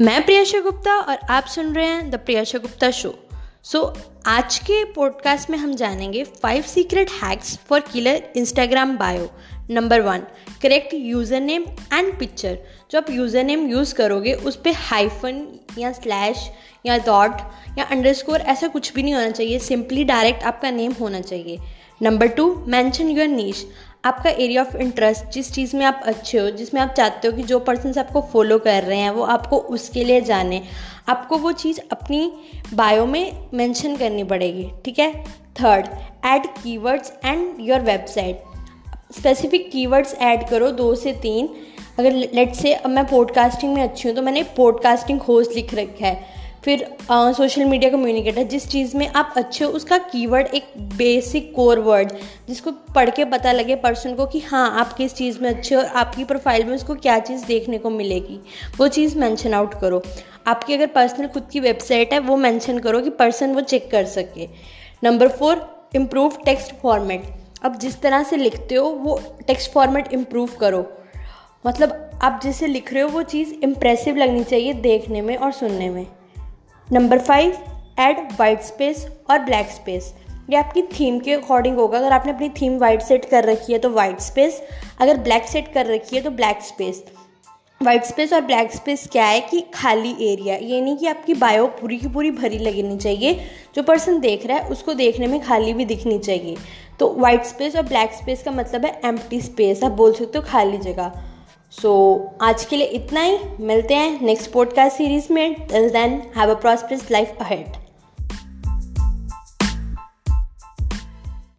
मैं प्रियशा गुप्ता और आप सुन रहे हैं the Priyasha Gupta show. So आज के पॉडकास्ट में हम जानेंगे five secret hacks for killer Instagram bio number one correct user name and picture जो आप यूज़र नेम यूज़ करोगे, उस पर हाइफन या स्लैश या डॉट या अंडरस्कोर ऐसा कुछ भी नहीं होना चाहिए। सिंपली डायरेक्ट आपका नेम होना चाहिए। नंबर टू मैंशन योर नीच आपका एरिया ऑफ़ इंटरेस्ट जिस चीज़ में आप अच्छे हो, जिसमें आप चाहते हो कि जो पर्सन आपको फॉलो कर रहे हैं, वो आपको उसके लिए जाने। आपको वो चीज़ अपनी बायो में मेंशन करनी पड़ेगी, ठीक है? Third add keywords and your website specific keywords add करो, दो से तीन। अगर लेट से अब मैं पॉडकास्टिंग में अच्छी हूँ तो मैंने पॉडकास्टिंग होस्ट लिख रखा है। फिर सोशल मीडिया कम्युनिकेटर जिस चीज़ में आप अच्छे हो, उसका कीवर्ड एक बेसिक कोर वर्ड जिसको पढ़ के पता लगे पर्सन को कि हाँ आप किस चीज़ में अच्छे हो और आपकी प्रोफ़ाइल में उसको क्या चीज़ देखने को मिलेगी, वो चीज़ मेंशन आउट करो। आपकी अगर पर्सनल खुद की वेबसाइट है, वो मेंशन करो कि पर्सन वो चेक कर सके। Number four improve text format अब जिस तरह से लिखते हो, वो टेक्स्ट फॉर्मेट इम्प्रूव करो। मतलब आप जिसे लिख रहे हो, वो चीज़ इम्प्रेसिव लगनी चाहिए देखने में और सुनने में। Number five add white space और ब्लैक स्पेस ये आपकी थीम के अकॉर्डिंग होगा। अगर आपने अपनी थीम वाइट सेट कर रखी है तो वाइट स्पेस अगर ब्लैक सेट कर रखी है तो ब्लैक स्पेस वाइट स्पेस और ब्लैक स्पेस क्या है कि खाली एरिया ये नहीं कि आपकी बायो पूरी की पूरी भरी लगनी चाहिए। जो पर्सन देख रहा है, उसको देखने में खाली भी दिखनी चाहिए। तो वाइट स्पेस और ब्लैक स्पेस का मतलब है एम्प्टी स्पेस आप बोल सकते हो खाली जगह। सो so, आज के लिए इतना ही। मिलते हैं नेक्स्ट पॉडकास्ट सीरीज़ में। Till then have a prosperous life ahead